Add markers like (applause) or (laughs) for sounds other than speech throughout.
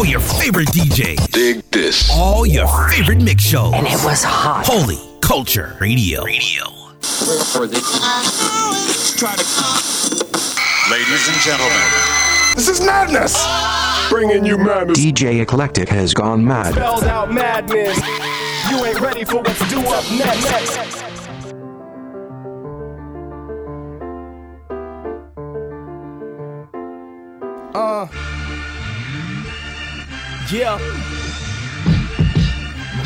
All your favorite DJs. Dig this. All your favorite mix shows. And it was hot. Holy Culture Radio. Radio. Ladies and gentlemen, This is madness. Bringing you madness. DJ Eclectic has gone mad. Spelled out madness. You ain't ready for what's due up next. Uh. Yeah.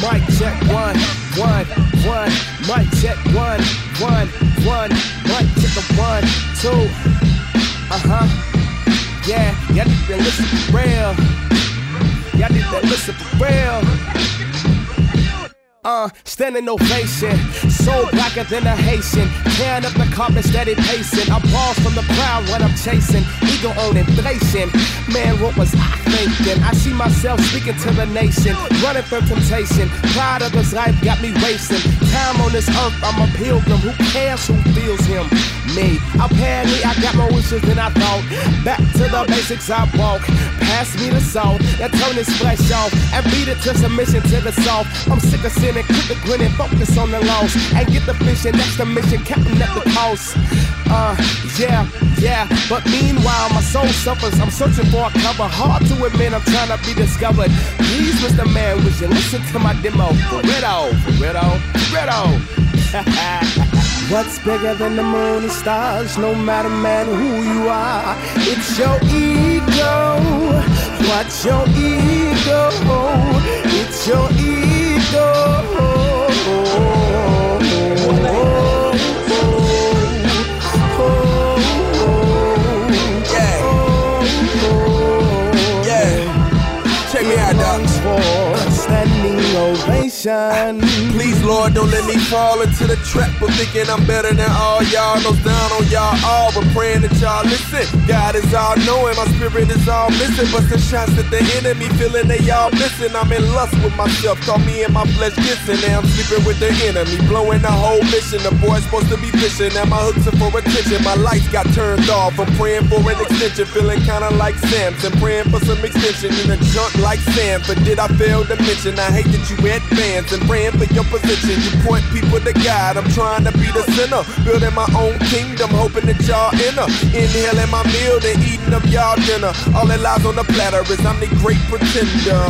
Mic check one, one, one. Mic check one, one, one. Mic check a one, two. Uh huh. Yeah, y'all need to listen for real. Y'all need to listen for real. Uh, standing ovation, so blacker than a Haitian. Tearing up the carpet, steady pacing. I'm balls from the crowd when I'm chasing. Ego on inflation. Man, what was I thinking? I see myself speaking to the nation, running from temptation. Pride of this life got me racing. Time on this earth, I'm a pilgrim. Who cares who feels him? Me. Apparently, I got more wishes than I thought. Back to the basics, I walk. Pass me the salt, and turn this flesh off, and beat it to submission to the soft. I'm sick of sinning, quit the grin and focus on the loss, and get the vision. That's the mission, counting up the cost. Uh, yeah, yeah. But meanwhile, my soul suffers. I'm searching for a cover. Hard to admit, I'm trying to be discovered. Please, Mr. Man, would you listen to my demo? For Ritto, for. (laughs) What's bigger than the moon and stars? No matter, man, who you are, it's your ego. What's your ego? It's your ego. Please, Lord, don't let me fall into the trap of thinking I'm better than all y'all. Nose down on y'all all, but praying that y'all listen. God is all knowing, my spirit is all missing. Busting shots at the enemy, feeling they all missing. I'm in lust with myself, call me and my flesh kissing. Now I'm sleeping with the enemy, blowing the whole mission. The boy's supposed to be fishing, now my hooks are for attention. My lights got turned off, I'm praying for an extension. Feeling kinda like Samson, praying for some extension in a junk like Sanford. Did I fail to mention? I hate that you advance and praying for your position. You point people to God. I'm trying to be the sinner, building my own kingdom, hoping that y'all enter. Inhaling my meal, then eating up y'all dinner. All that lies on the platter is I'm the great pretender.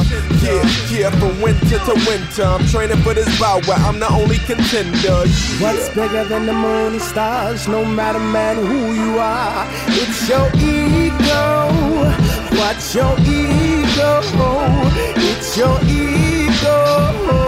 Yeah, yeah, from winter to winter, I'm training for this bout where I'm the only contender. Yeah. What's bigger than the moon and stars? No matter, man, who you are, it's your ego. What's your ego? It's your ego.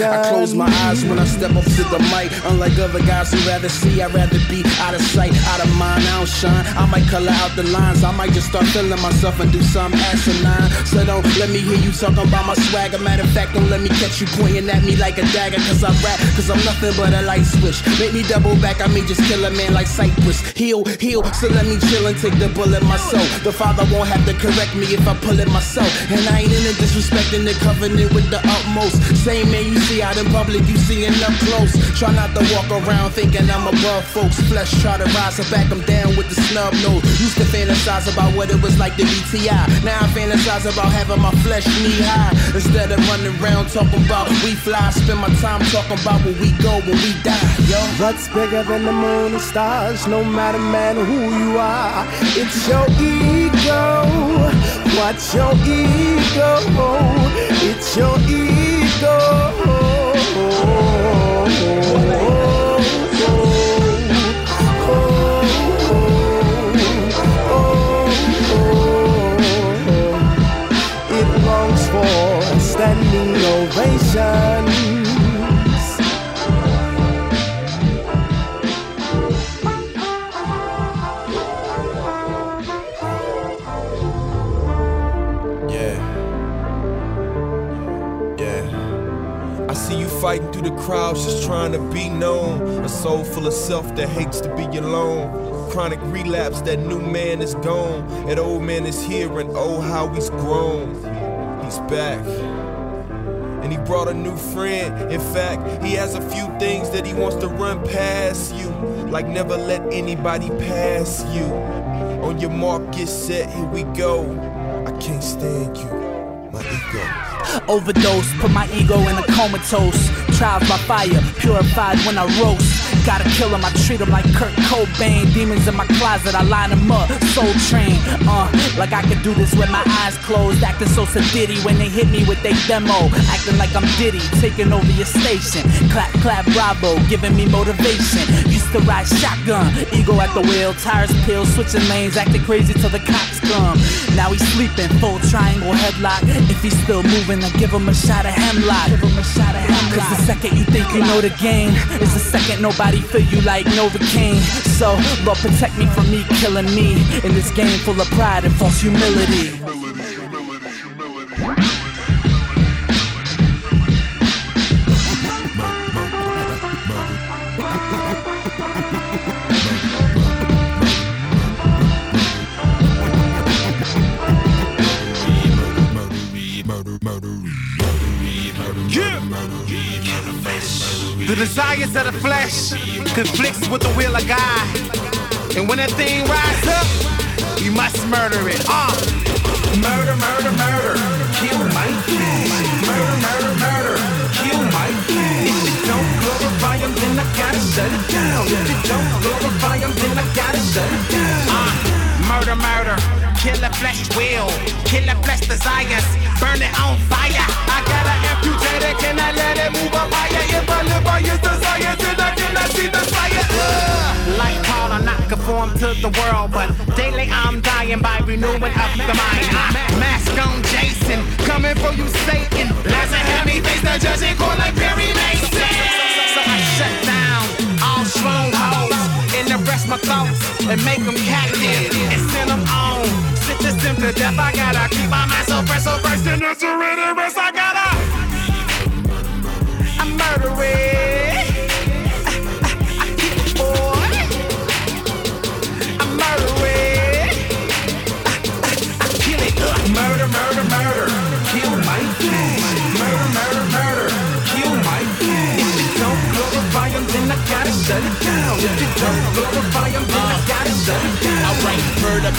I close my eyes when I step up to the mic. Unlike other guys who rather see, I'd rather be out of sight, out of mind. I don't shine. I might color out the lines. I might just start feeling myself and do something asinine. So don't let me hear you talking about my swagger. Matter of fact, don't let me catch you pointing at me like a dagger. Cause I rap, cause I'm nothing but a light switch. Make me double back, I may just kill a man like Cypress. Heal, heal, so let me chill and take the bullet myself. The father won't have to correct me if I pull it myself. And I ain't in the disrespecting the covenant with the utmost. Same man you see out in public, you seeing up close. Try not to walk around thinking I'm above folks. Flesh try to rise to back them down with the snub nose. Used to fantasize about what it was like to be T.I. Now I fantasize about having my flesh knee high. Instead of running around talking about we fly, spend my time talking about where we go when we die, yo. What's bigger than the moon and stars? No matter, man, who you are, it's your ego. What's your ego? It's your ego. It longs for standing ovations. The crowds, just trying to be known. A soul full of self that hates to be alone. Chronic relapse, that new man is gone. That old man is here, and oh, how he's grown. He's back. and he brought a new friend. In fact, he has a few things that he wants to run past you. Like never let anybody pass you. On your mark, get set, here we go. I can't stand you. Overdose, put my ego in a comatose. Trials by fire, purified when I roast. Gotta kill him, I treat him like Kurt Cobain. Demons in my closet, I line up. Soul train, uh, like I could do this with my eyes closed. Acting so sedity when they hit me with their demo. Acting like I'm Diddy, taking over your station. Clap, clap, bravo, giving me motivation. Used to ride shotgun, ego at the wheel, tires peeled, switching lanes, acting crazy till the cops come. Now he's sleeping, full triangle headlock. If he's still moving, I give him a shot of hemlock. Give him a shot of hemlock. Cause the second you think you know the game, is the second nobody feel you like Novocaine. So, Lord, protect me from me killing me in this game full of pride and false humility. Desires of the flesh conflicts with the will of God. And when that thing rises up, you must murder it. Uh. Murder, murder, murder. Kill my flesh. Murder, murder, murder. Kill my flesh. If you don't glorify him, then I gotta shut it down. If you don't glorify him, then I gotta shut it down. Uh. Murder, murder. Kill the flesh will. killer flesh desires. Burn it on fire. I gotta amputate it. Can I let it move up higher? If I live by his desires, then I cannot see the fire. Uh. Like Paul, I'm not conform to the world, but daily I'm dying by renewing of the mind. I mask on Jason, coming for you, Satan. Last and heavy face the judge call like Perry Mason. So I shut down all strongholds and arrest my thoughts and make them captive and send them on. Sentence them to death. I gotta keep my mind so fresh, so first in the surrender rest. I gotta. I murder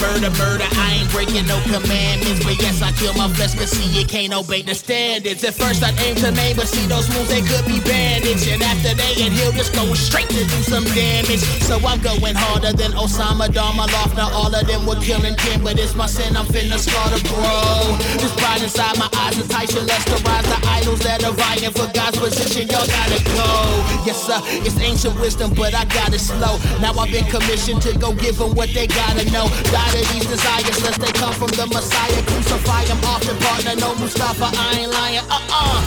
murder, murder. I breaking no commandments, but yes, I kill my flesh, cause see, it can't obey the standards. At first, I'd aim to name, but see, those moves, they could be bandaged. And after they healed, just going straight to do some damage. So I'm going harder than Osama Dharma. Now, all of them were killing Kim, but it's my sin, I'm finna slaughter, bro. This pride inside my eyes enticing us to rise the idols that are vying for God's position. Y'all gotta go. Yes, sir, it's ancient wisdom, but I got it slow. Now I've been commissioned to go give them what they gotta know. Die to these desires, lest they come from the Messiah. Crucify them often, partner. No Mustafa, I ain't lying. Uh uh.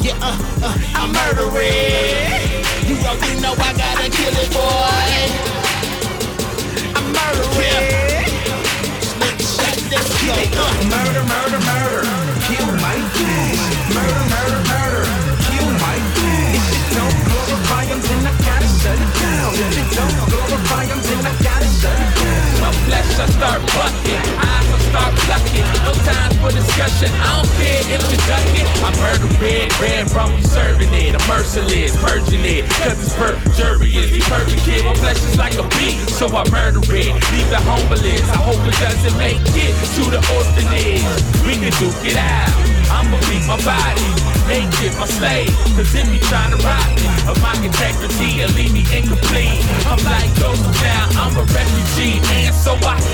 Yeah, uh, uh, I murder it. You already know I gotta kill it, boy. I murder it. Kill it. Uh. Murder, murder, murder. Kill my flesh. Murder, murder, murder. Kill my flesh. If you don't glorify him, then I gotta shut it down. If you don't glorify him, then I gotta shut it down. Flesh, I start bucking. Eyes, I start plucking. No time for discussion. I don't care if you duck it. I murder red, red you serving it. I'm merciless, purging it. Cause it's perjurious. The perfect kid. My flesh is like a beat, so I murder it. Leave the homeless. I hope it doesn't make it to the orphanage. We can duke it out. I'ma beat my body. Make it my slave. Cause if you tryna rob me of my integrity and leave me incomplete, I'm like ghost now. I'm a refugee. And so. I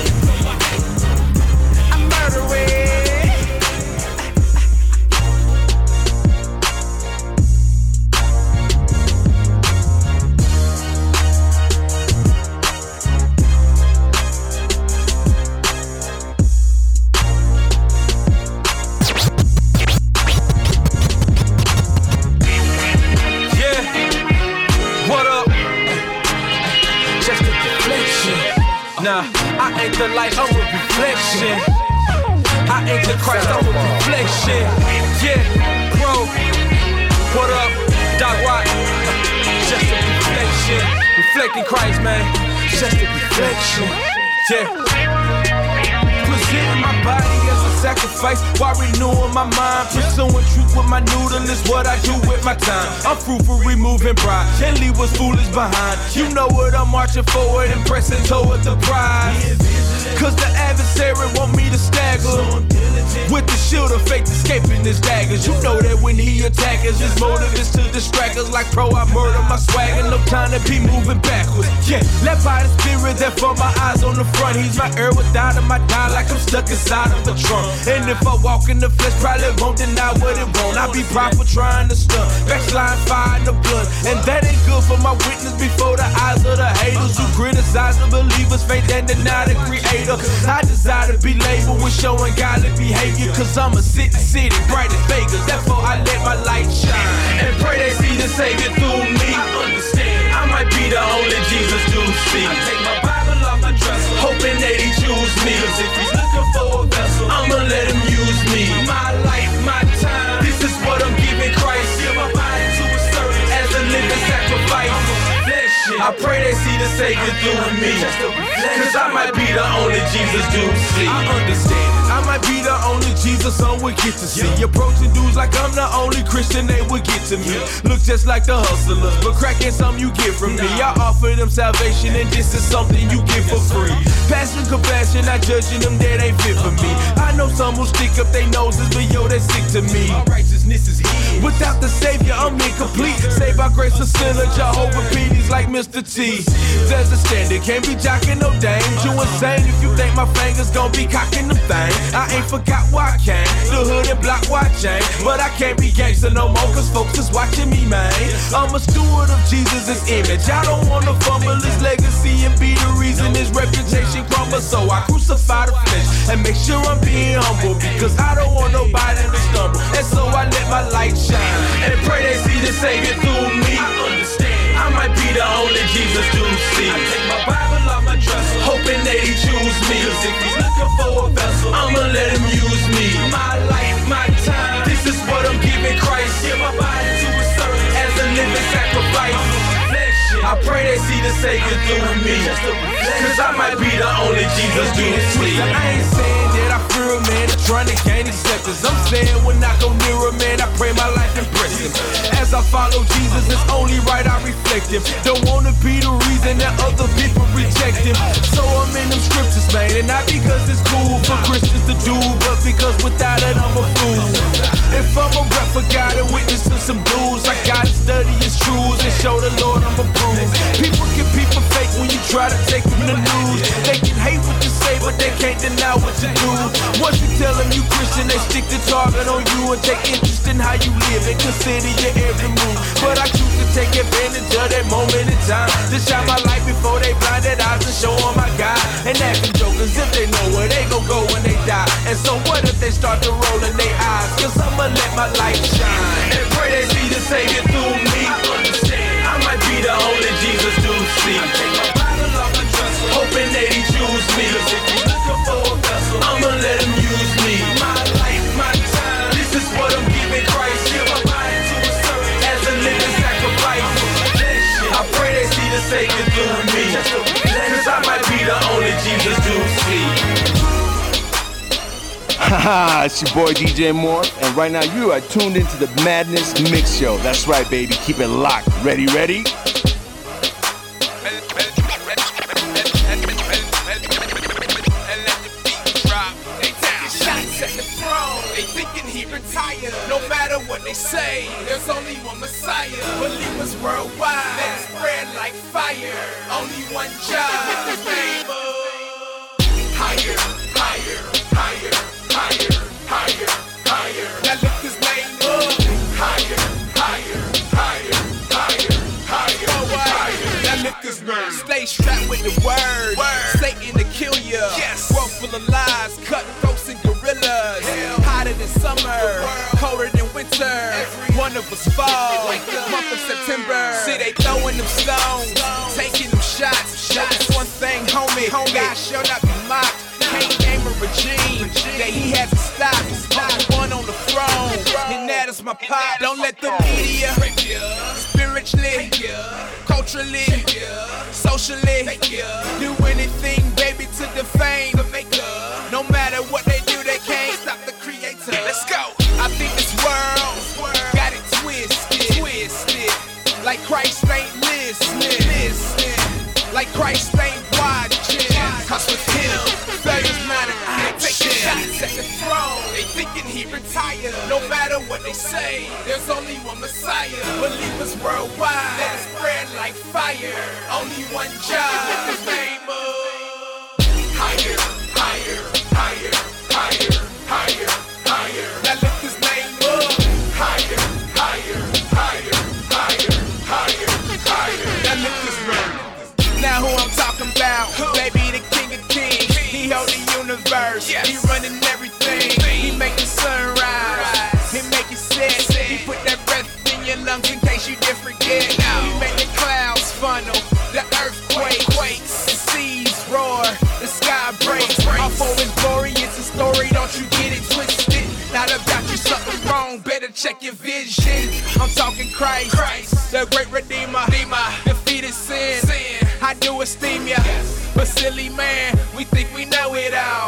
stuck inside of a trunk. And if I walk in the flesh, probably won't deny what it won't. I be proper trying to stunt. Backslide fire in the blood. And that ain't good for my witness before the eyes of the haters who criticize the believers, faith and deny the creator. I desire to be labeled with showing godly behavior. Cause I'm a city, city, bright as Vegas. Therefore, I let my light shine. And pray they see the Savior through me. I understand. I might be the only Jesus do see. I take my Bible off my dresser, hoping that he choose me. Cause if he's a vessel, I'ma let him use the Savior through me. Cause I might be the only Jesus do see. I understand. I might be the only Jesus some would get to see. Approaching dudes like I'm the only Christian they would get to me. Look just like the hustlers, but cracking something you get from me. I offer them salvation, and this is something you get for free. Passion, compassion, not judging them that ain't fit for me. Uh-huh. I know some will stick up their noses, but yo, they sick to me. My righteousness is his. Without the Savior, I'm incomplete. Saved by grace, a sinner, Jehovah Petey's like Mr. T. There's a standard, can't be jocking no dame. You insane if you think my fingers gon' be cocking them thing. I ain't forgot why I came. The hood and block why change. But I can't be gangster no more, cause folks is watching me, man. I'm a steward of Jesus' image. I don't wanna fumble his legacy and be the reason his reputation crumbles. So I crucify the flesh and make sure I'm being humble. Because I don't want nobody to stumble. And so I let my light shine. And pray they see the Savior through me. I understand. I might be the only Jesus do see. I take my Bible off my dresser, hoping that he choose me. Cause if he's looking for a vessel, I'ma let him use me. My life, my time, this is what I'm giving Christ. Give my body to his service as a living sacrifice. I pray they see the Savior through me. Cause I might be the only Jesus do see. I ain't saying that I fear a man trying to gain acceptance. I'm saying when I go near a man, I pray my life impress him. As I follow Jesus, it's only right I reflect him. Don't wanna be the reason that other people reject him. So I'm in them scriptures, man. And not because it's cool for Christians to do, but because without it, I'm a fool. If I'm a rep God and witness to some dudes, I gotta study his truths and show the Lord I'm approved. Try to take them the news. They can hate what you say, but they can't deny what you do. Once you tell them you Christian, they stick the target on you and take interest in how you live and consider your every move. But I choose to take advantage of that moment in time to shine my light before they blinded eyes and show them my God. And acting jokers if they know where they gon' go when they die. And so what if they start to roll in their eyes? Cause I'ma let my light shine. And pray they see the Savior through me. I understand. I might be the only Jesus do see. Hoping he choose me. A I'ma let use me. My life, my time, this is what I'm giving Christ. Give my to service as a living sacrifice. I pray they see the Savior through me. Cause I might be the only Jesus do see. Haha, it's your boy DJ Moore, and right now you are tuned into the Madness Mix Show. That's right, baby. Keep it locked. Ready, ready? What they say, there's only one Messiah. Believers worldwide, it spread like fire. Only one job. His name. Higher, higher, higher, higher, higher, higher. Now lift his name up. Higher, higher, higher, higher, higher, higher. Now lift his name. Stay strapped with the word. Satan to kill you. Yes. World full of lies, cutthroats and gorillas. Hotter than summer, colder than winter. One of us fall. Month of September. See they throwing them stones, taking them shots. Shots. One thing, homie, God shall not be mocked. Can't name a regime that he has to stop. Only one on the throne, and that is my pop. Don't let the media spiritually, culturally, socially they say there's only one Messiah. Believers worldwide that is spread like fire. Only one job. In the name higher, higher, higher, higher, higher, higher. Now lift his name up. Higher, higher, higher, higher, higher, higher. Now who I'm talking about? Baby, the king of kings. He the universe. Yes. He running everything. He make the sun rise lungs in case you did forget. We make the clouds funnel, the earthquake quakes, the seas roar, the sky breaks. Our foe is glory, it's a story, don't you get it twisted. Not about you, something wrong, better check your vision. I'm talking Christ, Christ the great redeemer, redeemer. defeated sin. sin. I do esteem ya, yes. but silly man, we think we know it all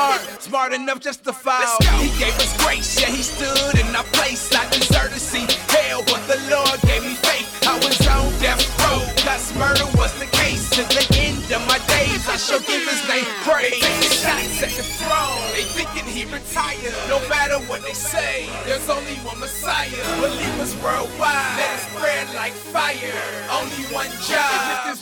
smart, smart enough just to foul. He gave us grace, yeah, he stood in our place. I deserve to see hell, but the Lord gave me faith. I was on death row, cause murder was the case. To the end of my days, I shall give his name praise. Taking shots at the throne, they thinking he retired. No matter what they say, there's only one Messiah. Believers worldwide, let it spread like fire. Only one job.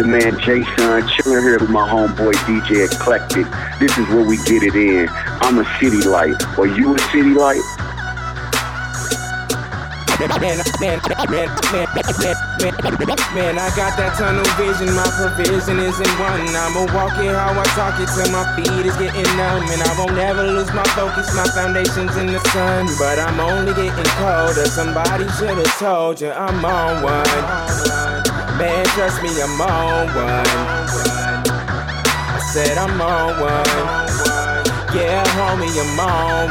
Your man Jason, chilling here with my homeboy DJ Eclectic. This is where we get it in. I'm a city light. Are you a city light? Man, man, man, man, man, I got that tunnel vision. My provision isn't one. I'ma walk it how I talk it till my feet is getting numb. And I won't ever lose my focus. My foundation's in the sun. But I'm only getting colder. Somebody should have told you I'm on one. Man, trust me, I'm on one. I said I'm on one. Yeah, homie, I'm on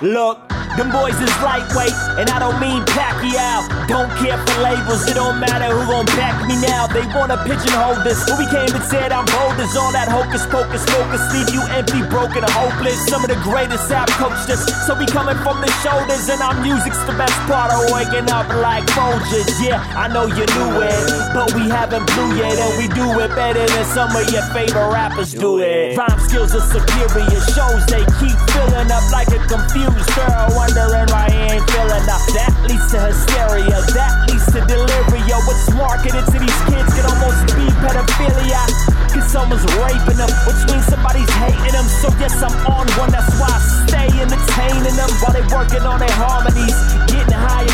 one. Look. Them boys is lightweight, and I don't mean Pacquiao. Don't care for labels, it don't matter who gon' back me now. They wanna pigeonhole this, we came and said I'm bold as all that hocus pocus focus. Leave you empty, broken, hopeless. Some of the greatest have coached us, so we coming from the shoulders, and our music's the best part of waking up like Folgers. Yeah, I know you knew it, but we haven't blew yet, and we do it better than some of your favorite rappers do it. Rhyme skills are superior, shows they keep filling up like a confused girl wondering why he ain't feeling up. That leads to hysteria, that leads to delirio. What's marketed to these kids could almost be pedophilia. Cause someone's raping them, which means somebody's hating them. So yes, I'm on one, that's why I stay entertaining them while they working on their harmonies. Getting high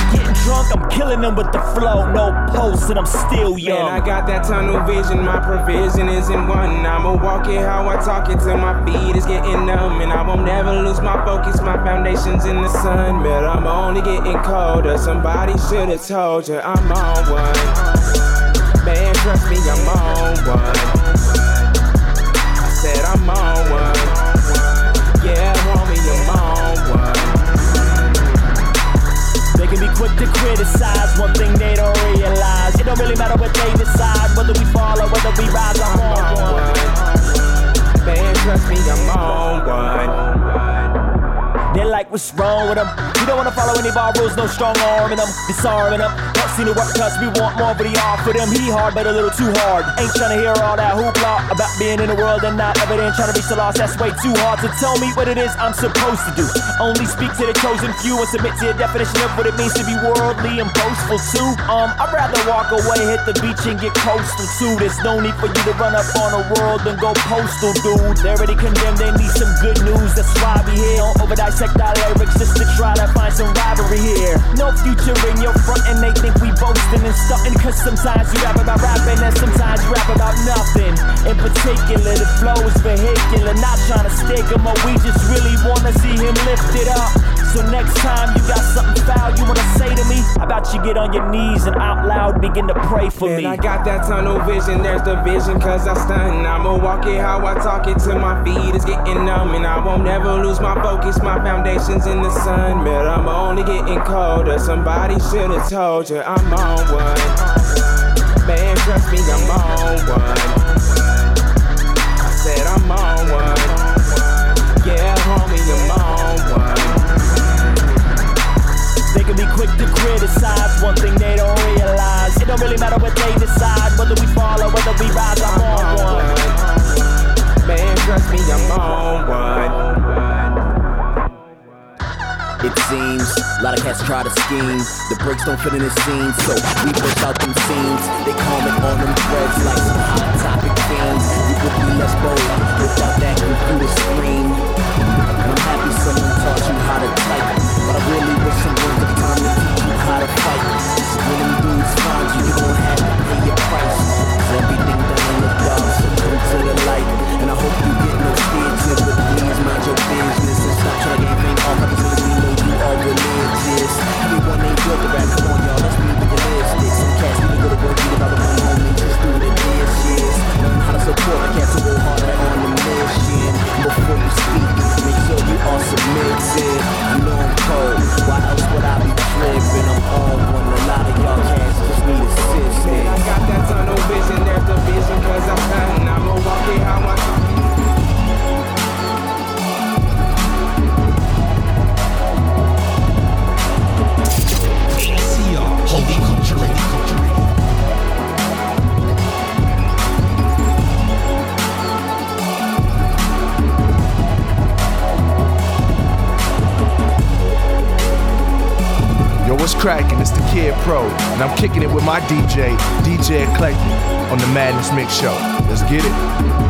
drunk, I'm killing them with the flow. No post, and I'm still young. Man, I got that tunnel vision, my provision isn't one. I'ma walk it how I talk it till my feet is getting numb. And I won't never lose my focus, my foundation's in the sun. But I'm only getting colder. Somebody should've told you I'm on one. Man, trust me, I'm on one. I said I'm on one. They can be quick to criticize one thing they don't realize. It don't really matter what they decide, whether we fall or whether we rise. What's wrong with them? We don't wanna follow any bar rules, no strong arm in them, disarming them. Don't see the work cause we want more, but he offer them. He hard, but a little too hard. Ain't trying to hear all that hoopla about being in the world and not evident. To reach the lost, that's way too hard to tell me what it is I'm supposed to do. Only speak to the chosen few and submit to a definition of what it means to be worldly and boastful too. Um, I'd rather walk away, hit the beach and get coastal too. There's no need for you to run up on the world and go postal, dude. They already condemned, they need some good news. That's why we here. Don't over dissect our lyrics just to try to find some rivalry here. No future in your front, and they think we boasting and stunting. Cause sometimes you rap about rapping, and sometimes you rap about nothing. In particular, the flow is vehicular. Not trying to stick him, but we just really wanna see him lifted up. So next time you got something foul you wanna say to me, how about you get on your knees and out loud begin to pray for me? I got that tunnel vision, there's the vision cause I stun. I'ma walk it how I talk it till my feet is getting numb. And I won't never lose my focus, my foundation's in the sun. But I'm only getting colder, somebody should've told you I'm on one. Man, trust me, I'm on one. I said I'm on one. Yeah, homie, I'm on one. They can be quick to criticize one thing they don't realize. It don't really matter what they decide, whether we fall or whether we rise. I'm on one. Man, trust me, I'm on one. It seems a lot of cats try to scheme. The breaks don't fit in the scene, so we push out them scenes. They comment on them threads like some hot topic fiends. We could be less bold without that computer screen. Kicking it with my DJ, DJ Eclectic, on the Madness Mix Show. Let's get it.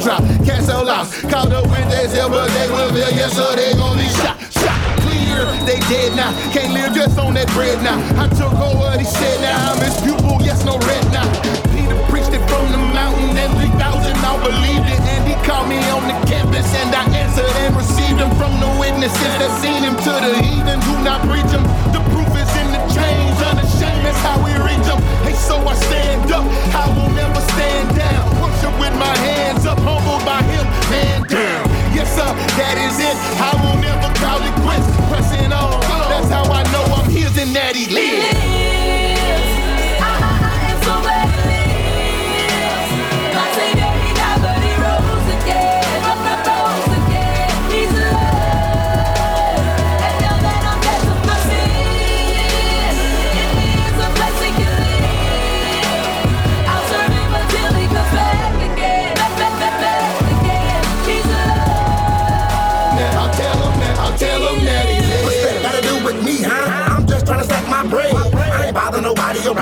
Drop, can't sell lost. Call the Wednesdays here, but they will feel yes, sir, they gon' be shot, shot. Clear, they dead now. Can't live just on that bread now. I took over what he said now. I'm his pupil, yes, no red now. Peter preached it from the mountain, and 3,000 all believed it. And he called me on the campus, and I answered and received him from the witnesses that seen him to the heathens who not preach him. The proof is in the change, unashamed, that's how we reach him. Hey, so I stand up, I will never stand down. Worship with my hands That is it. I will never call it quits. Pressing on, that's how I know I'm his and that he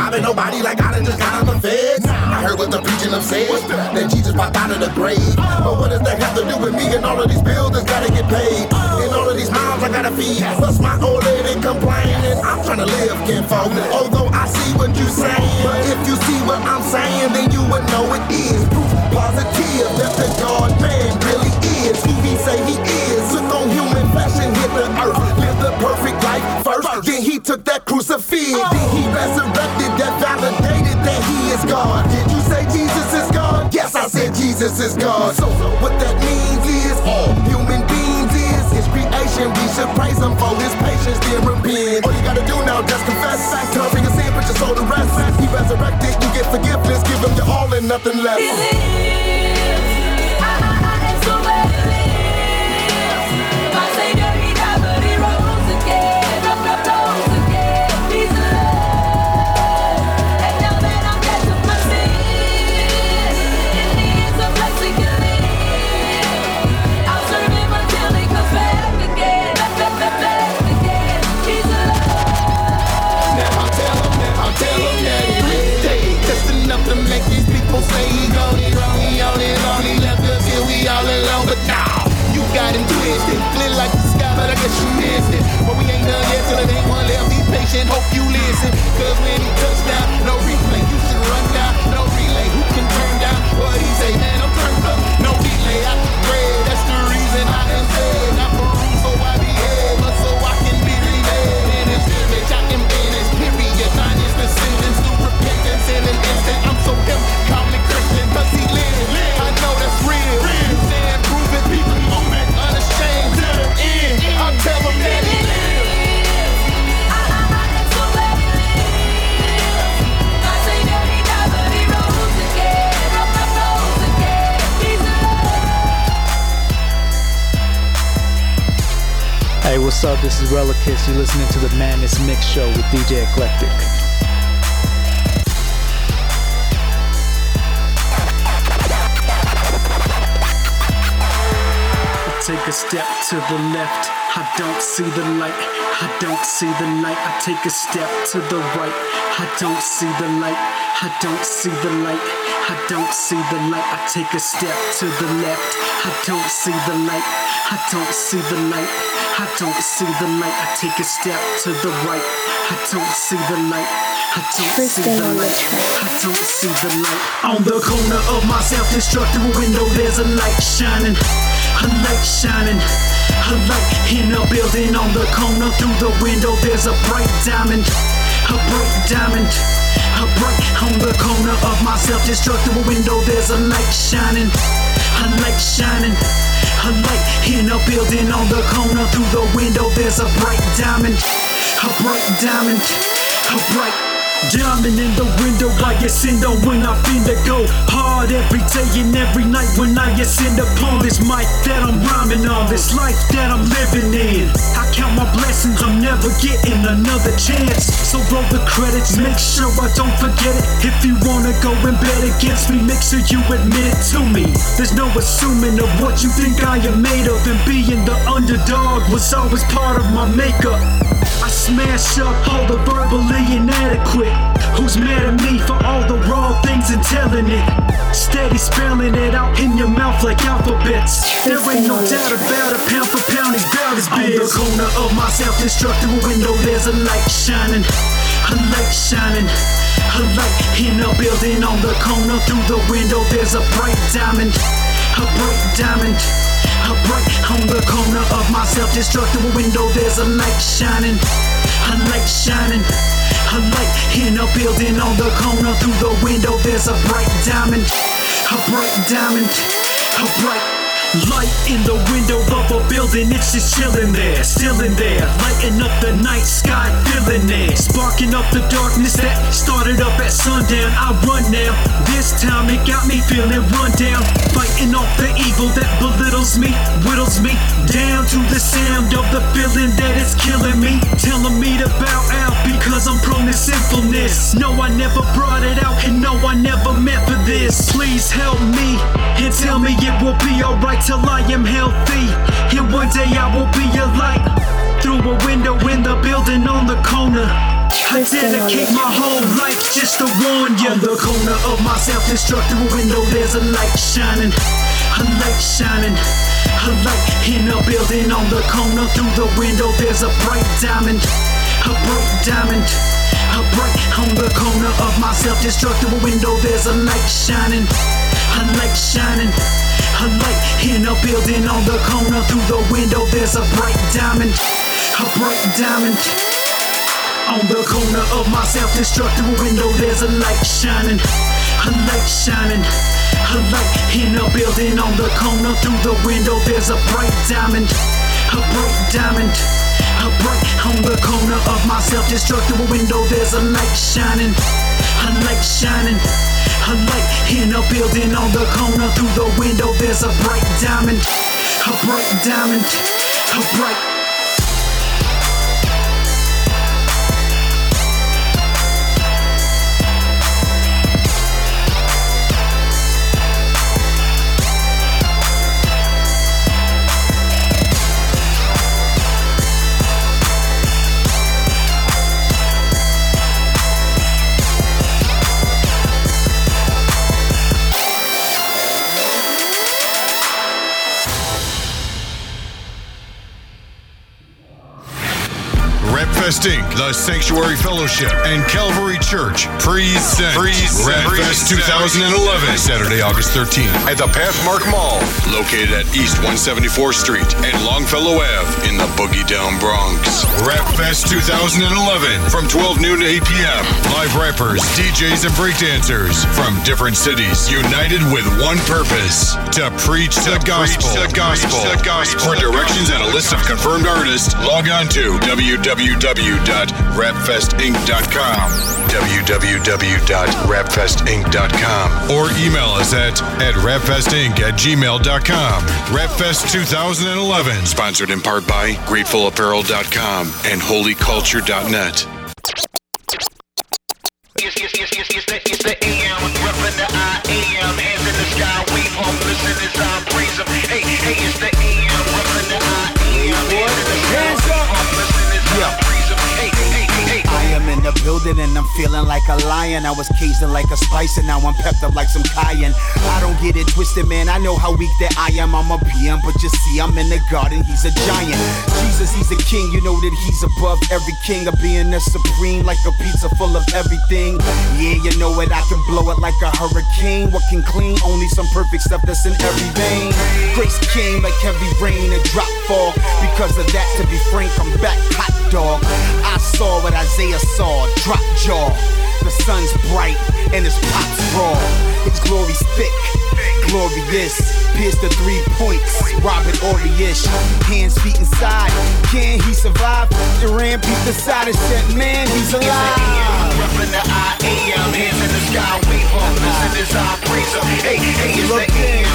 robbing nobody like I done just got out the feds. I heard what the preaching them said, that Jesus popped out of the grave. But what does that have to do with me and all of these bills that's gotta get paid? And all of these mouths I gotta feed. Plus my old lady complaining. I'm trying to live, can't kinfolk. Although I see what you saying, but if you see what I'm saying, then you would know it is proof positive that the God man really is who he say he is. Took on human flesh and hit the earth, lived the perfect life first. Then he took that crucifix, then he resurrected is God. Did you say Jesus is God? Yes, I said Jesus is God. So what that means is all human beings is his creation. We should praise him for his patience, dear repent. All you gotta do now, just confess. Turn from your sin, put your soul to rest. He resurrected, you get forgiveness. Give him your all and nothing less. Now him twisted. Clear like the sky, but I guess you missed it. But we ain't done yet till it ain't one left. Be patient, hope you listen. Cause when he touch down, no replay. You should run down, no relay. Who can turn down what he say? Man, I'm turned up, no delay. I pray, that's the reason I am dead. Not for room, so I behave, but so I can be renamed. In his image, I am in period. Mine is descendants through repentance in an instant. I'm so him, what's up? This is Relicus. You're listening to the Madness Mix Show with DJ Eclectic. Take a step to the left. I don't see the light. I don't see the light. I take a step to the right. I don't see the light. I don't see the light. I don't see the light. I take a step to the left. I don't see the light. I don't see the light. I don't see the light. I take a step to the right. I don't see the light. I don't see the light. I don't see the light. On the corner of my self-destructive window, there's a light shining. A light shining. A light in a building on the corner. Through the window, there's a bright diamond. A bright diamond. A bright on the corner of my self-destructive window. There's a light shining. A light shining. A light in a building on the corner. Through the window, there's a bright diamond. A bright diamond. A bright Diamond in the window, I ascend on when I finna go hard every day and every night when I ascend upon this mic that I'm rhyming on, this life that I'm living in. I count my blessings, I'm never getting another chance. So roll the credits, make sure I don't forget it. If you wanna go and bet against me, make sure you admit it to me. There's no assuming of what you think I am made of, and being the underdog was always part of my makeup. I smash up all the verbally inadequate. Who's mad at me for all the wrong things and telling it? Steady spelling it out in your mouth like alphabets. There ain't no doubt about it, pound for pound, it's about as big. On the corner of my self-destructible window, there's a light shining. A light shining. A light in a building on the corner through the window, there's a bright diamond. A bright diamond. A bright on the corner of my self-destructible window, there's a light shining. A light shining. A light in a building on the corner through the window. There's a bright diamond, a bright diamond, a bright light in the window of a building. It's just chilling there, still in there, lighting up the night sky, filling there, sparking up the darkness that started up at sundown. I run now. This time it got me feeling run down, fighting off the evil that belittles me, whittles me down to the sound of the feeling that is killing me, telling me to bow out because I'm prone to sinfulness. No, I never brought it out, and no, I never meant for this. Please help me and tell me it will be alright till I am healthy. And one day I will be a light through a window in the building on the corner. I dedicate my whole life just to warn you. On the corner of my self-destructible window, there's a light shining. A light shining. A light in a building on the corner. Through the window, there's a bright diamond. A bright diamond. A bright on the corner of my self-destructible window, there's a light shining. A light shining. A light in a building on the corner. Through the window, there's a bright diamond. A bright diamond. On the corner of my self-destructible window, there's a light shining. A light shining. A light in a building on the corner. Through the window, there's a bright diamond. A bright diamond. A bright on the corner of my self-destructible window, there's a light shining. A light shining. A light in a building on the corner. Through the window, there's a bright diamond. A bright diamond. A bright Rapfest Inc., The Sanctuary Fellowship, and Calvary Church present Rapfest 2011, Saturday, August 13th, at the Pathmark Mall, located at East 174th Street and Longfellow Ave in the Boogie Down Bronx. Rapfest 2011, from 12 noon to 8 p.m. Live rappers, DJs, and breakdancers from different cities, united with one purpose to preach the gospel. The gospel. The gospel. For directions and a list of confirmed artists, log on to www.rapfestinc.com. www.rapfestinc.com. Or email us at, at rapfestinc at gmail.com. Rapfest 2011, sponsored in part by GratefulApparel.com and HolyCulture.net. building and I'm feeling like a lion. I was caged in like a spice and now I'm pepped up like some cayenne. I don't get it twisted, man. I know how weak that I am. I'm a PM, but you see, I'm in the garden. He's a giant. Jesus, he's a king. You know that he's above every king of being the supreme, like a pizza full of everything. Yeah, you know it. I can blow it like a hurricane. What can clean? Only some perfect stuff that's in every vein. Grace came like heavy rain and drop fall. Because of that, to be frank, I'm back hot dog. I saw what Isaiah saw, drop jaw. The sun's bright and his pop's raw. His glory's thick, glorious. Pierce the three points, Robert Orish. Hands, feet inside. Can he survive? Duran beat the side and said, man, he's alive. Reppin' the I am, hands in the sky, wave on, listen as I. Hey, hey, it's the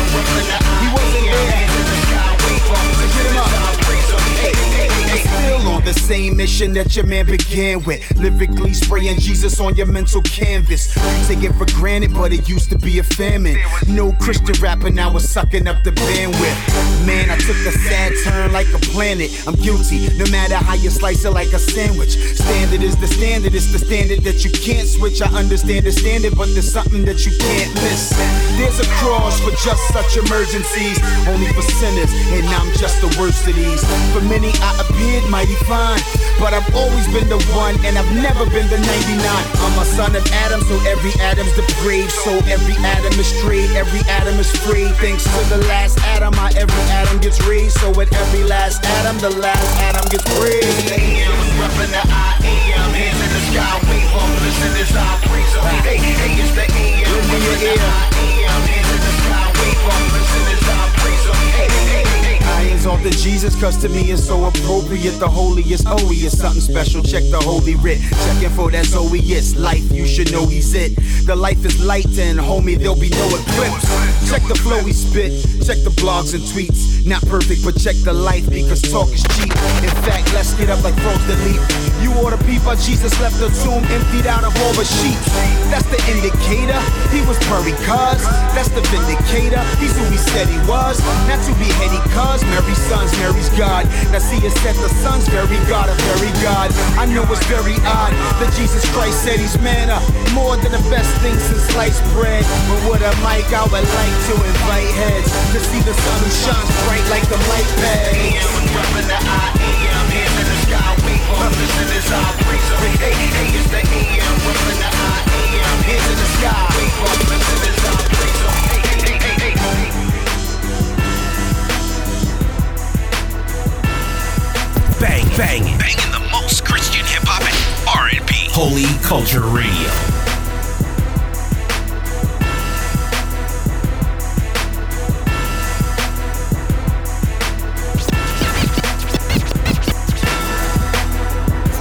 the same mission that your man began with. Lyrically spraying Jesus on your mental canvas. Take it for granted, but it used to be a famine. No Christian rapper now is sucking up the bandwidth. Man, I took a sad turn like a planet. I'm guilty, no matter how you slice it like a sandwich. Standard is the standard, it's the standard that you can't switch. I understand the standard, but there's something that you can't miss. There's a cross for just such emergencies, only for sinners, and I'm just the worst of these. For many, I appeared mighty fine, but I've always been the one, and I've never been the 99. I'm a son of Adam, so every Adam's depraved, so every Adam is strayed, every Adam is free. Thanks to the last Adam, my every Adam gets raised, so at every last Adam, the last Adam gets praised. AM, reppin' the am, hands in the sky, wave on, listen as I praise. Hey, hey, it's the am, hands in the sky, wave on, off the Jesus, cause to me it's so appropriate. The holiest, oh, he is something special. Check the holy writ. Checking for that Zoe is life, you should know he's it. The life is light, and homie, there'll be no eclipse. Check the flow he spit, check the blogs and tweets. Not perfect, but check the life because talk is cheap. In fact, let's get up like froze the leap. You ought to peep how Jesus left the tomb emptied out of all the sheets. That's the indicator. He was buried, cuz. That's the vindicator. He's who he said he was. Not to be heady, cuz. Mary's sons, Mary's God. Now see, it said the sons very God, a very God. I know it's very odd that Jesus Christ said he's manna. More than the best thing since sliced bread. But with a mic, I would like to invite heads to see the sun who shines bright like the light pad. The hands in the sky. Hey, hey, it's the AM, reppin' the I am, hands in the sky, wave on, listen as Bang, bang, banging the most Christian hip hop and R&B. Holy Culture Radio.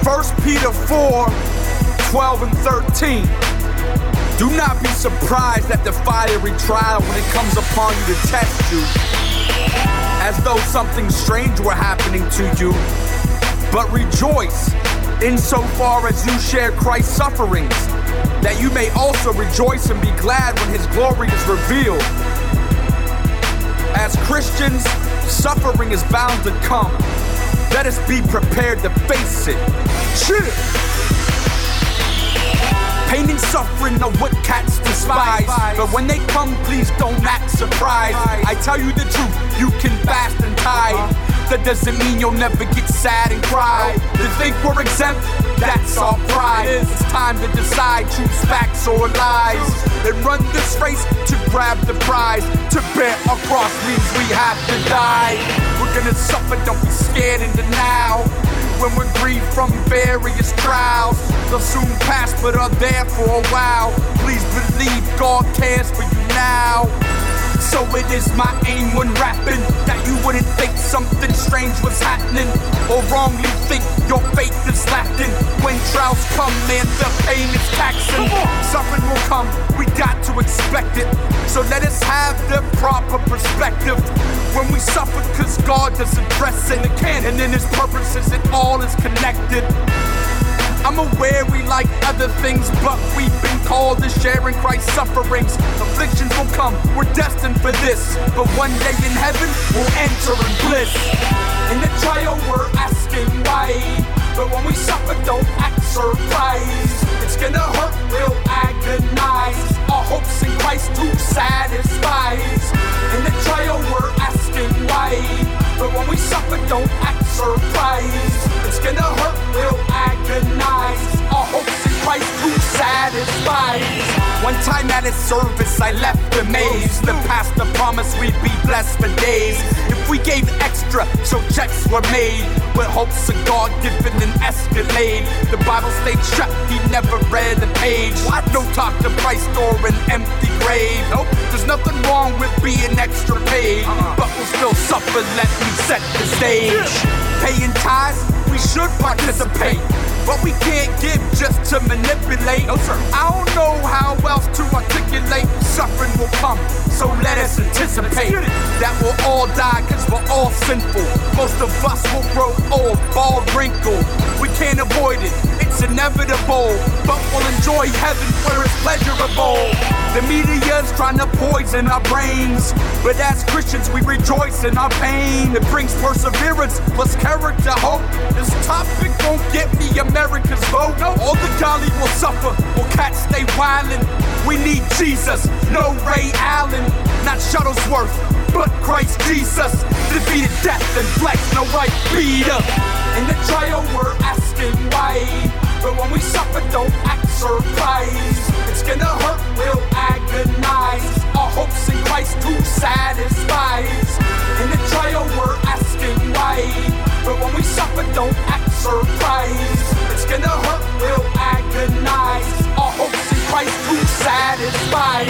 First Peter 4, 12 and 13. Do not be surprised at the fiery trial when it comes upon you to test you, as though something strange were happening to you. But rejoice insofar as you share Christ's sufferings, that you may also rejoice and be glad when his glory is revealed. As Christians, suffering is bound to come. Let us be prepared to face it. Chill. Pain and suffering are what cats despise. But when they come, please don't act surprised. I tell you the truth, you can fast and tide. That doesn't mean you'll never get sad and cry. To think we're exempt, that's our pride. It's time to decide, choose facts or lies. And run this race to grab the prize. To bear a cross means we have to die. We're gonna suffer, don't be scared in the now when we're grieved from various trials. They'll soon pass, but are there for a while. Please believe God cares for you now. So it is my aim when rapping that you wouldn't think something strange was happening, or wrongly think your faith is lacking. When trials come, man, the pain is taxing. Suffering will come, we got to expect it. So let us have the proper perspective when we suffer, cause God doesn't address it. Can and in His purposes, it all is connected. I'm aware we like other things, but we've been called to share in Christ's sufferings. Afflictions will come, we're destined for this. But one day in heaven, we'll enter in bliss. In the trial, we're asking why. But when we suffer, don't act surprised. It's gonna hurt, we'll agonize. Our hopes in Christ to satisfies. In the trial, we're asking why. But when we suffer, don't act surprised. It's gonna hurt, we'll agonize. Our hopes in Christ to satisfies. One time at his service, I left amazed. The pastor promised we'd be blessed for days. If we gave extra, so checks were made. With hopes of God given an escalade. The Bible states trapped, he never read a page. No talk to Christ or an empty grave. Nope, there's nothing wrong with being extra paid, uh-huh. but we'll still suffer. Let me set the stage. Paying tithes, we should participate. But we can't give just to manipulate. No, sir. I don't know how else to articulate. Suffering will come, so let us anticipate that we'll all die because we're all sinful. Most of us will grow old, bald, wrinkled. We can't avoid it, it's inevitable. But we'll enjoy heaven where it's pleasurable. The media's trying to poison our brains. But as Christians, we rejoice in our pain. It brings perseverance plus character hope. This topic won't get me America's vote. All the golly will suffer, will cats stay wildin'. We need Jesus, no Ray Allen, not Shuttlesworth, but Christ Jesus. Defeated death and flesh, no right up. In the trial, we're asking why. But when we suffer, don't act surprised. It's gonna hurt, we'll agonize. Our hopes in Christ to satisfy. In the trial, we're asking why. But when we suffer, don't act surprised. It's gonna hurt, we'll agonize. Our hopes in Christ to satisfy.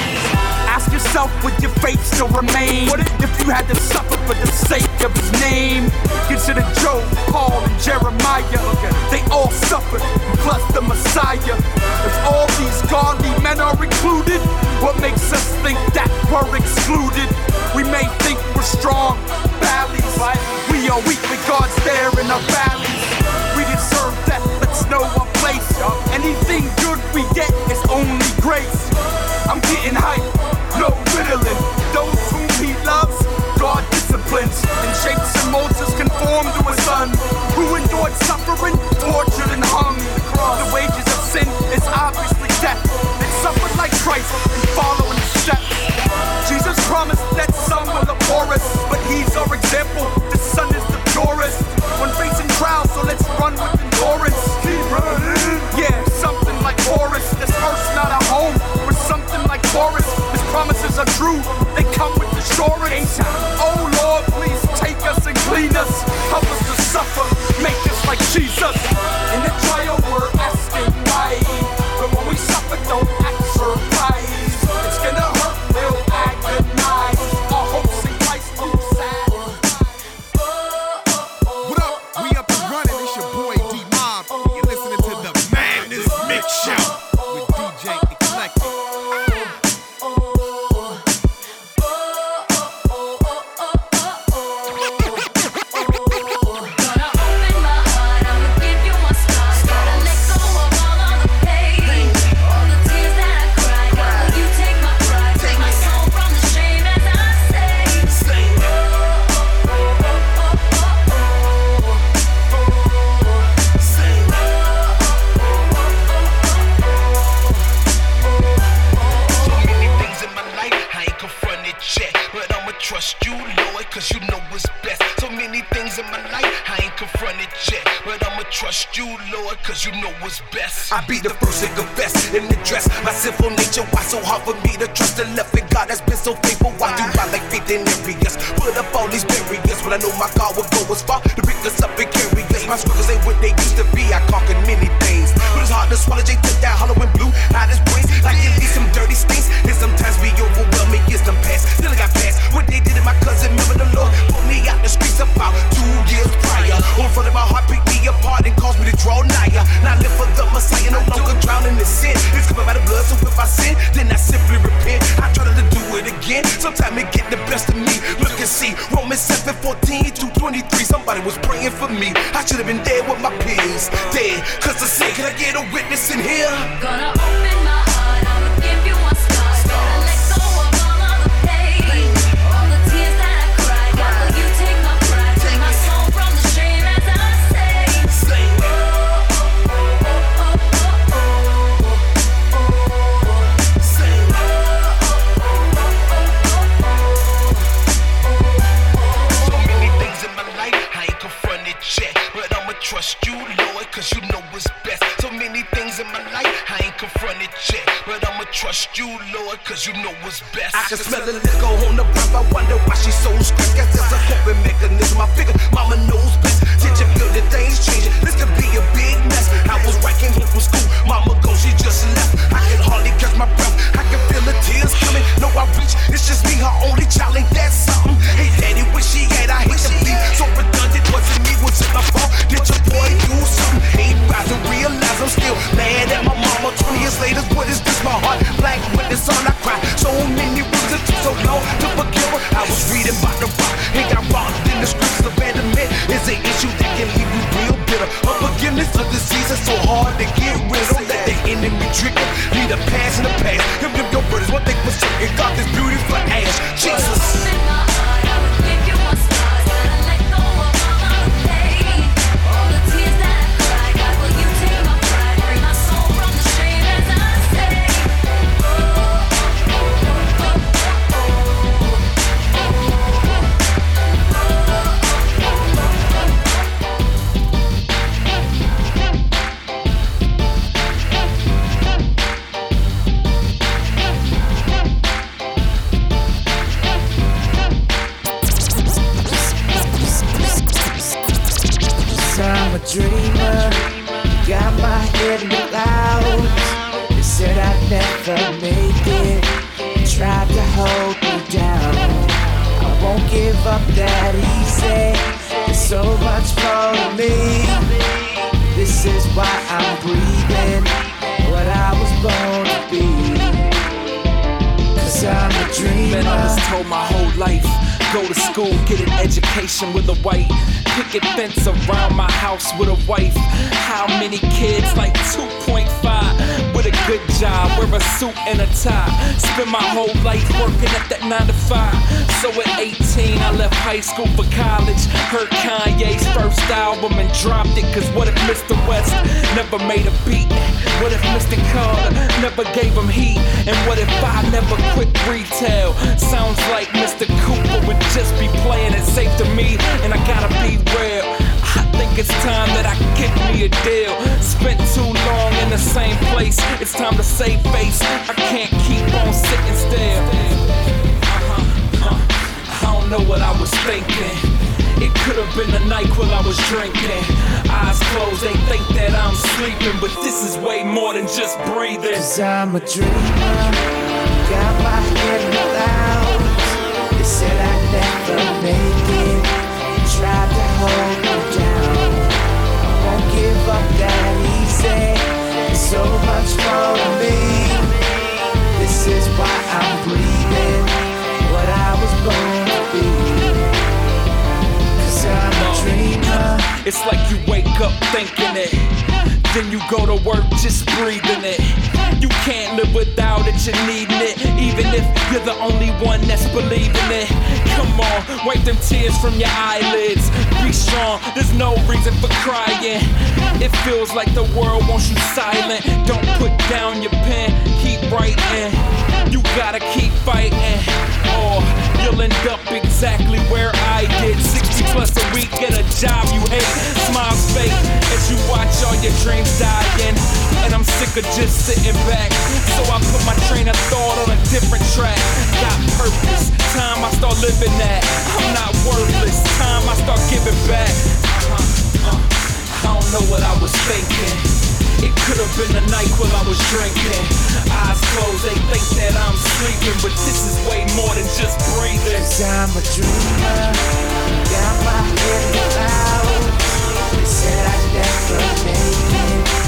Ask yourself, would your faith still remain? What if you had to suffer for the sake of his name? Consider Job, Paul, and Jeremiah. They all suffered, plus the Messiah. If all these godly men are included, what makes us think that we're excluded? We may think we're strong, valleys. Are weak, God's there in our valleys. We deserve death, let's know our place. Anything good we get is only grace. I'm getting hype, no riddling. Those whom he loves, God disciplines and shapes and molds us conform to his son, who endured suffering, tortured and hung. The wages of sin is obviously death. And suffered like Christ and following Jesus promised that some will abhor us, but he's our example. The son is the purest. When facing trials, so let's run with endurance. Keep running. Yeah, something like Horace. This earth's not a home. We're something like Horace. His promises are true. They come with assurance. Oh Lord, please take us and clean us. Help us to suffer. Make us like Jesus. In the never make it. Tried to hold me down. I won't give up that easy. There's so much to me. This is why I'm breathing. What I was born to be. Cause I'm a dreamer. Man, I was told my whole life. Go to school, get an education with a white picket fence around my house with a wife. How many kids? Like 2.5 with a good job, wear a suit and a tie. Spend my whole life working at that 9 to 5. So at 18, I left high school for college. Heard Kanye's first album and dropped it. Cause what if Mr. West never made a beat? What if Mr. Carter never gave him heat? And what if I never quit retail? Sounds like Mr. Cooper would just be playing it safe to me. And I gotta be real. I think it's time that I get me a deal. Spent too long in the same place. It's time to save face. I can't keep on sitting still. Uh-huh, uh, I don't know what I was thinking. It could have been the night while I was drinking. Eyes closed, they think that I'm sleeping, but this is way more than just breathing. Cause I'm a dreamer. Got my head clouds. They said. I It's like you wake up thinking it. Then you go to work just breathing it. You can't live without it, you're needing it. Even if you're the only one that's believing it. Wipe them tears from your eyelids. Be strong, there's no reason for crying. It feels like the world wants you silent. Don't put down your pen, keep writing. You gotta keep fighting, or you'll end up exactly where I did. 60 plus a week at a job you hate. Smile fake as you watch all your dreams dying. And I'm sick of just sitting back. So I put my train of thought on a different track. Got purpose, time I start living that. I'm not worthless, time I start giving back. Uh-huh, uh, I don't know what I was thinking. It could have been a night while I was drinking. Eyes closed, they think that I'm sleeping, but this is way more than just breathing. Cause I'm a dreamer. Got my head clouds. They said I'd never make it.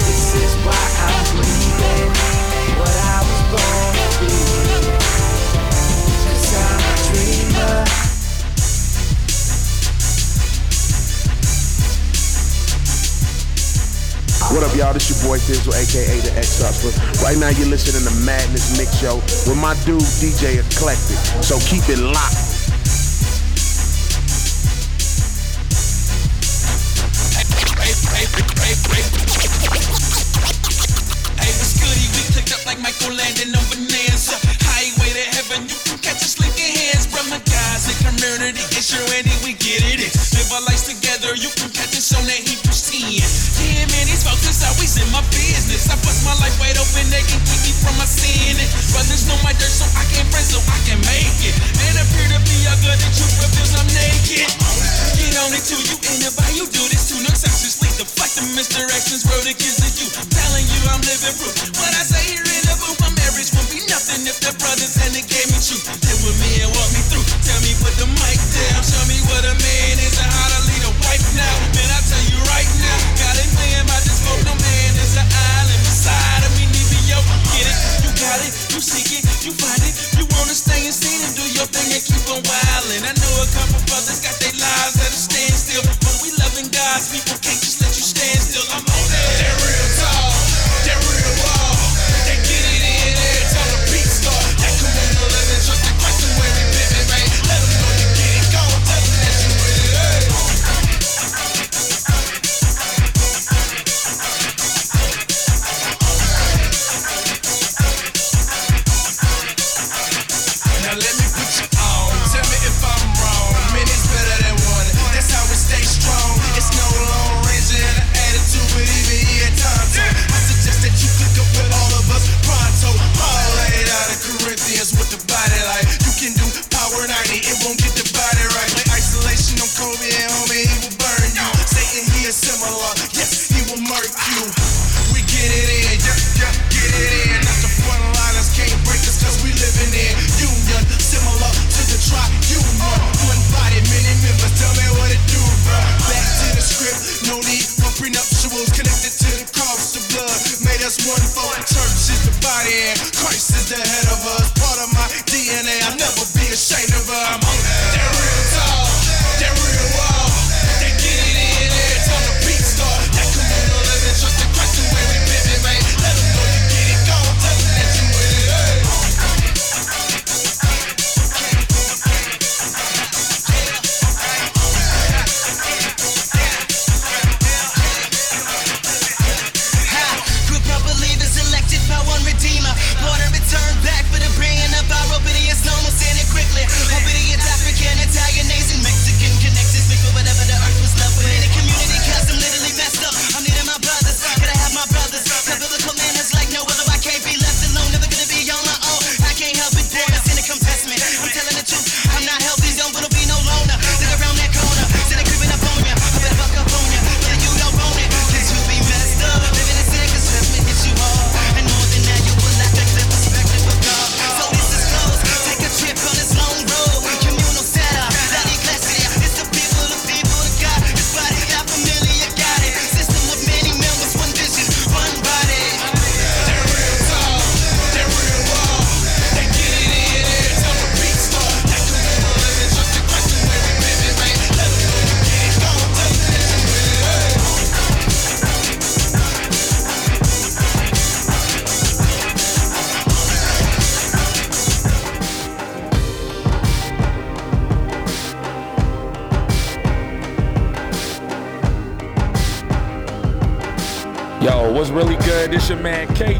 This is why I'm breathing. What I was born What up, y'all? This your boy Thi'sl, aka the X Hustler. Right now, you're listening to Madness Mix Show with my dude DJ Eclectic. So keep it locked. Hey, what's goody? We clicked up like Michael Landon on Bonanza. Highway to heaven, you can catch us linking hands. From the guys in community, it's your we get it. Live our lives together, you can catch us on that Hebrews 10. Yeah, man, these folks is always in my business. I bust my life wide open, they can keep me from my sin. Brothers know my dirt, so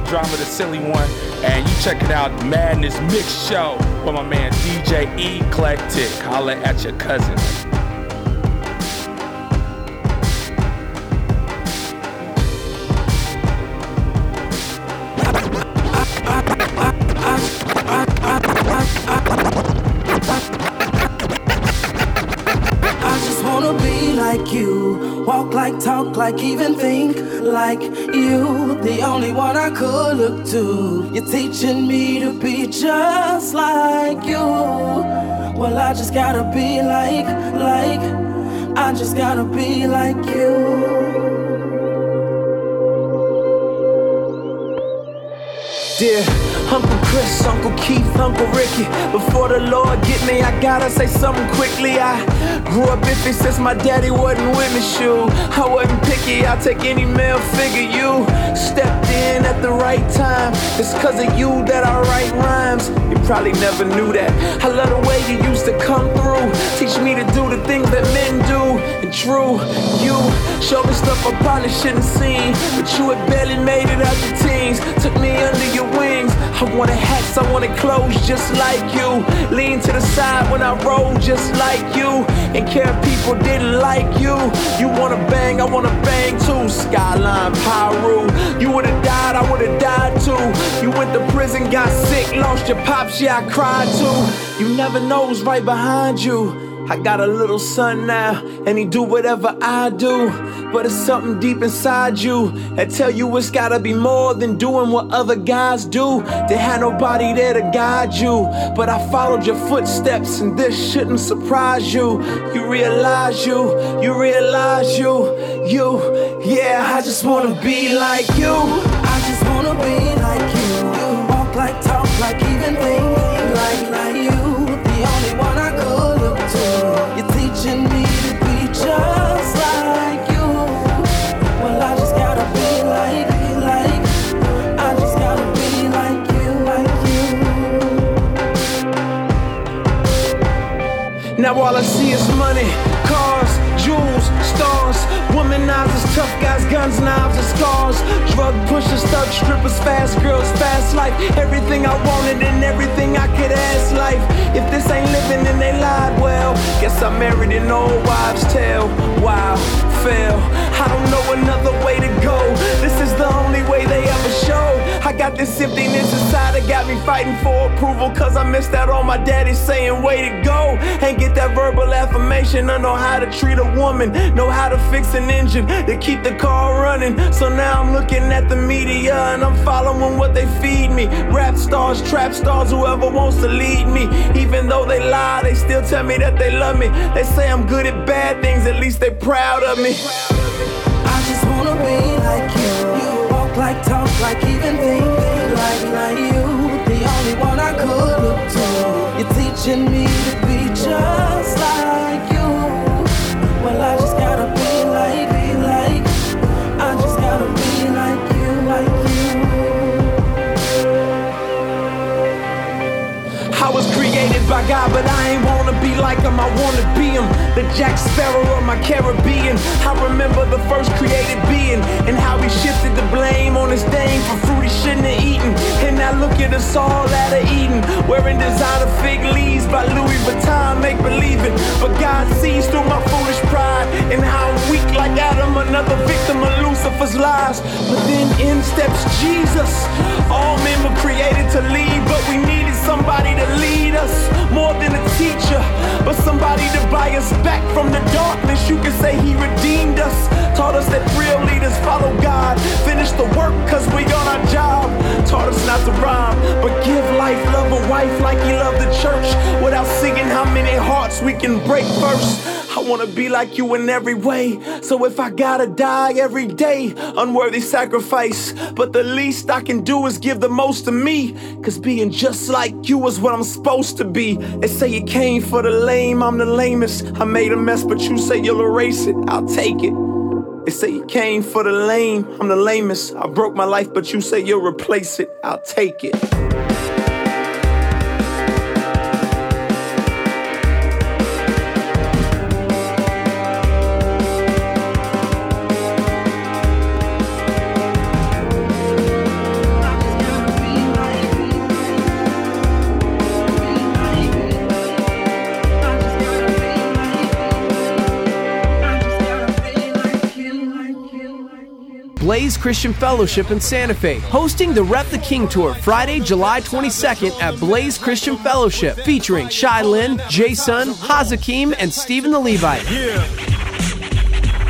Drama, the silly one, and you checking out Madness Mix Show with my man DJ Eclectic. Holla at your cousin. I just wanna be like you. Walk like, talk like, even think like you. The only one I could look to. You're teaching me to be just like you. Well, I just gotta be like, like, I just gotta be like you. Dear Uncle Chris, Uncle Keith, Uncle Ricky. Before the Lord get me, I gotta say something quickly. I grew up iffy since my daddy wasn't with me. Shoe, I wasn't picky. I'll take any male figure. You stepped in at the right time. It's cause of you that I write rhymes. You probably never knew that. I love the way you used to come through. Teach me to do the things that men do. And true, you showed me stuff I probably shouldn't seen. But you had barely made it out the teens. Took me under your wings. I wanted hats, I wanted clothes just like you. Lean to the side when I roll just like you. And care if people didn't like you. You wanna bang, I wanna bang too. Skyline Pyro. You would've died, I would've died too. You went to prison, got sick, lost your pops, yeah, I cried too. You never know who's right behind you. I got a little son now, and he do whatever I do. But it's something deep inside you that tell you it's gotta be more than doing what other guys do. They had nobody there to guide you, but I followed your footsteps, and this shouldn't surprise you. You realize you, you realize you, you, yeah. I just wanna be like you. I just wanna be like you. Walk like, talk like, even think scars. Drug pushers, thug strippers, fast girls, fast life. Everything I wanted and everything I could ask life. If this ain't living, then they lied well. Guess I married an old wives' tale. Wow, fail. I don't know another way to go. This is the only way they ever show. I got this emptiness inside that got me fighting for approval. Cause I missed out on my daddy saying, way to go. And get that verbal affirmation. I know how to treat a woman, know how to fix an engine to keep the car running. So now I'm looking at the media and I'm following what they feed me. Rap stars, trap stars, whoever wants to lead me. Even though they lie, they still tell me that they love me. They say I'm good at bad things, at least they proud of me. Like, even think like, like you. The only one I could look to. You're teaching me to be just like by God, but I ain't wanna be like him. I wanna be him. The Jack Sparrow of my Caribbean. I remember the first created being and how he shifted the blame on his dame for fruit he shouldn't have eaten. And now look at us all out of Eden, wearing designer fig leaves by Louis Vuitton, make believing. But God sees through my foolish pride and how I'm weak like Adam, another victim of Lucifer's lies. But then in steps Jesus. All men were created to lead, but we needed somebody to lead us more than a teacher, but somebody to buy us back from the darkness. You can say he redeemed us, taught us that real leaders follow God, finish the work cause we on our job, taught us not to rhyme, but give life, love a wife like he loved the church, without singing how many hearts we can break first. I wanna be like you in every way. So if I gotta die every day, unworthy sacrifice. But the least I can do is give the most to me. Cause being just like you is what I'm supposed to be. They say you came for the lame, I'm the lamest. I made a mess, but you say you'll erase it. I'll take it. They say you came for the lame, I'm the lamest. I broke my life, but you say you'll replace it. I'll take it. Blaze Christian Fellowship in Santa Fe, hosting the Rep the King Tour Friday, July 22nd at Blaze Christian Fellowship, featuring Shai Linne, Json, Hazakim, and Stephen the Levite. Yeah.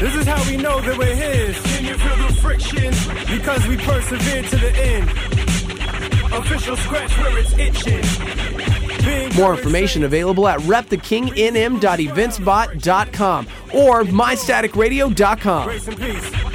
This is how we know that we're his. Can you feel the friction? Because we persevere to the end. Official scratch where it's itching. Being More information available at repthekingNM.eventsbot.com or mystaticradio.com. Grace and peace.